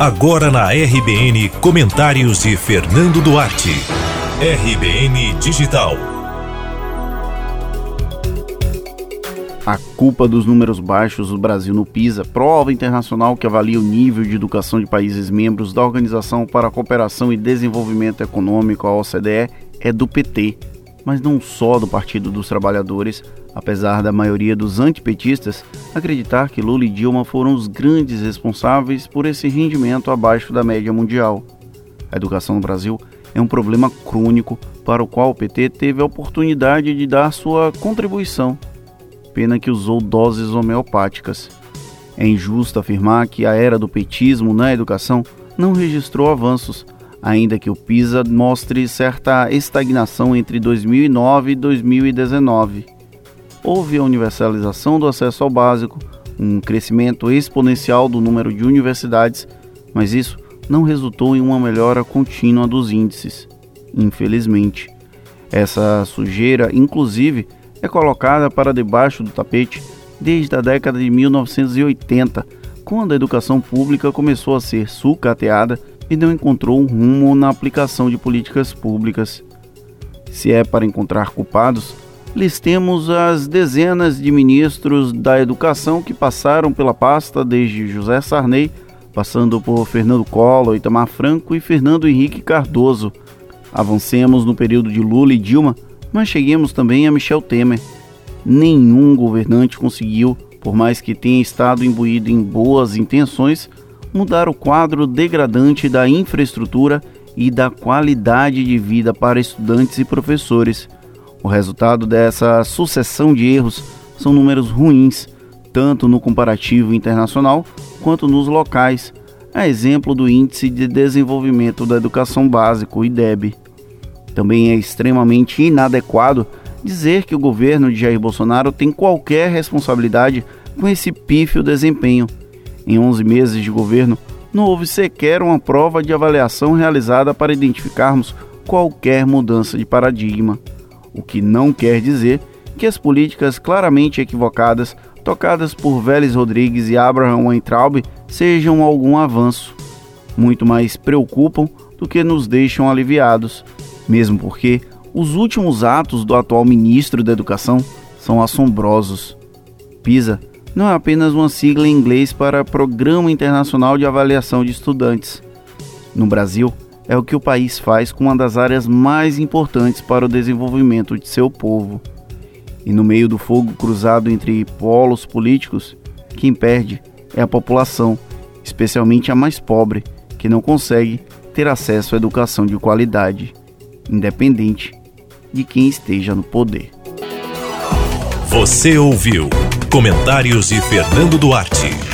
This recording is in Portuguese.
Agora na RBN, comentários de Fernando Duarte. RBN Digital. A culpa dos números baixos do Brasil no PISA, prova internacional que avalia o nível de educação de países membros da Organização para a Cooperação e Desenvolvimento Econômico, a OCDE, é do PT, mas não só do Partido dos Trabalhadores, apesar da maioria dos antipetistas acreditar que Lula e Dilma foram os grandes responsáveis por esse rendimento abaixo da média mundial. A educação no Brasil é um problema crônico para o qual o PT teve a oportunidade de dar sua contribuição. Pena que usou doses homeopáticas. É injusto afirmar que a era do petismo na educação não registrou avanços, ainda que o PISA mostre certa estagnação entre 2009 e 2019 houve a universalização do acesso ao básico, um crescimento exponencial do número de universidades, mas isso não resultou em uma melhora contínua dos índices. Infelizmente, essa sujeira, inclusive, é colocada para debaixo do tapete desde a década de 1980, quando a educação pública começou a ser sucateada e não encontrou um rumo na aplicação de políticas públicas. Se é para encontrar culpados, listemos as dezenas de ministros da educação que passaram pela pasta desde José Sarney, passando por Fernando Collor, Itamar Franco e Fernando Henrique Cardoso. Avancemos no período de Lula e Dilma, mas cheguemos também a Michel Temer. Nenhum governante conseguiu, por mais que tenha estado imbuído em boas intenções, mudar o quadro degradante da infraestrutura e da qualidade de vida para estudantes e professores. O resultado dessa sucessão de erros são números ruins, tanto no comparativo internacional quanto nos locais, a exemplo do Índice de Desenvolvimento da Educação Básico, IDEB. Também é extremamente inadequado dizer que o governo de Jair Bolsonaro tem qualquer responsabilidade com esse pífio desempenho. Em 11 meses de governo, não houve sequer uma prova de avaliação realizada para identificarmos qualquer mudança de paradigma o que não quer dizer que as políticas claramente equivocadas tocadas por Vélez Rodrigues e Abraham Weintraub sejam algum avanço. Muito mais preocupam do que nos deixam aliviados, mesmo porque os últimos atos do atual ministro da Educação são assombrosos. PISA não é apenas uma sigla em inglês para Programa Internacional de Avaliação de Estudantes. No Brasil, é o que o país faz com uma das áreas mais importantes para o desenvolvimento de seu povo. E no meio do fogo cruzado entre polos políticos, quem perde é a população, especialmente a mais pobre, que não consegue ter acesso à educação de qualidade, independente de quem esteja no poder. Você ouviu comentários de Fernando Duarte.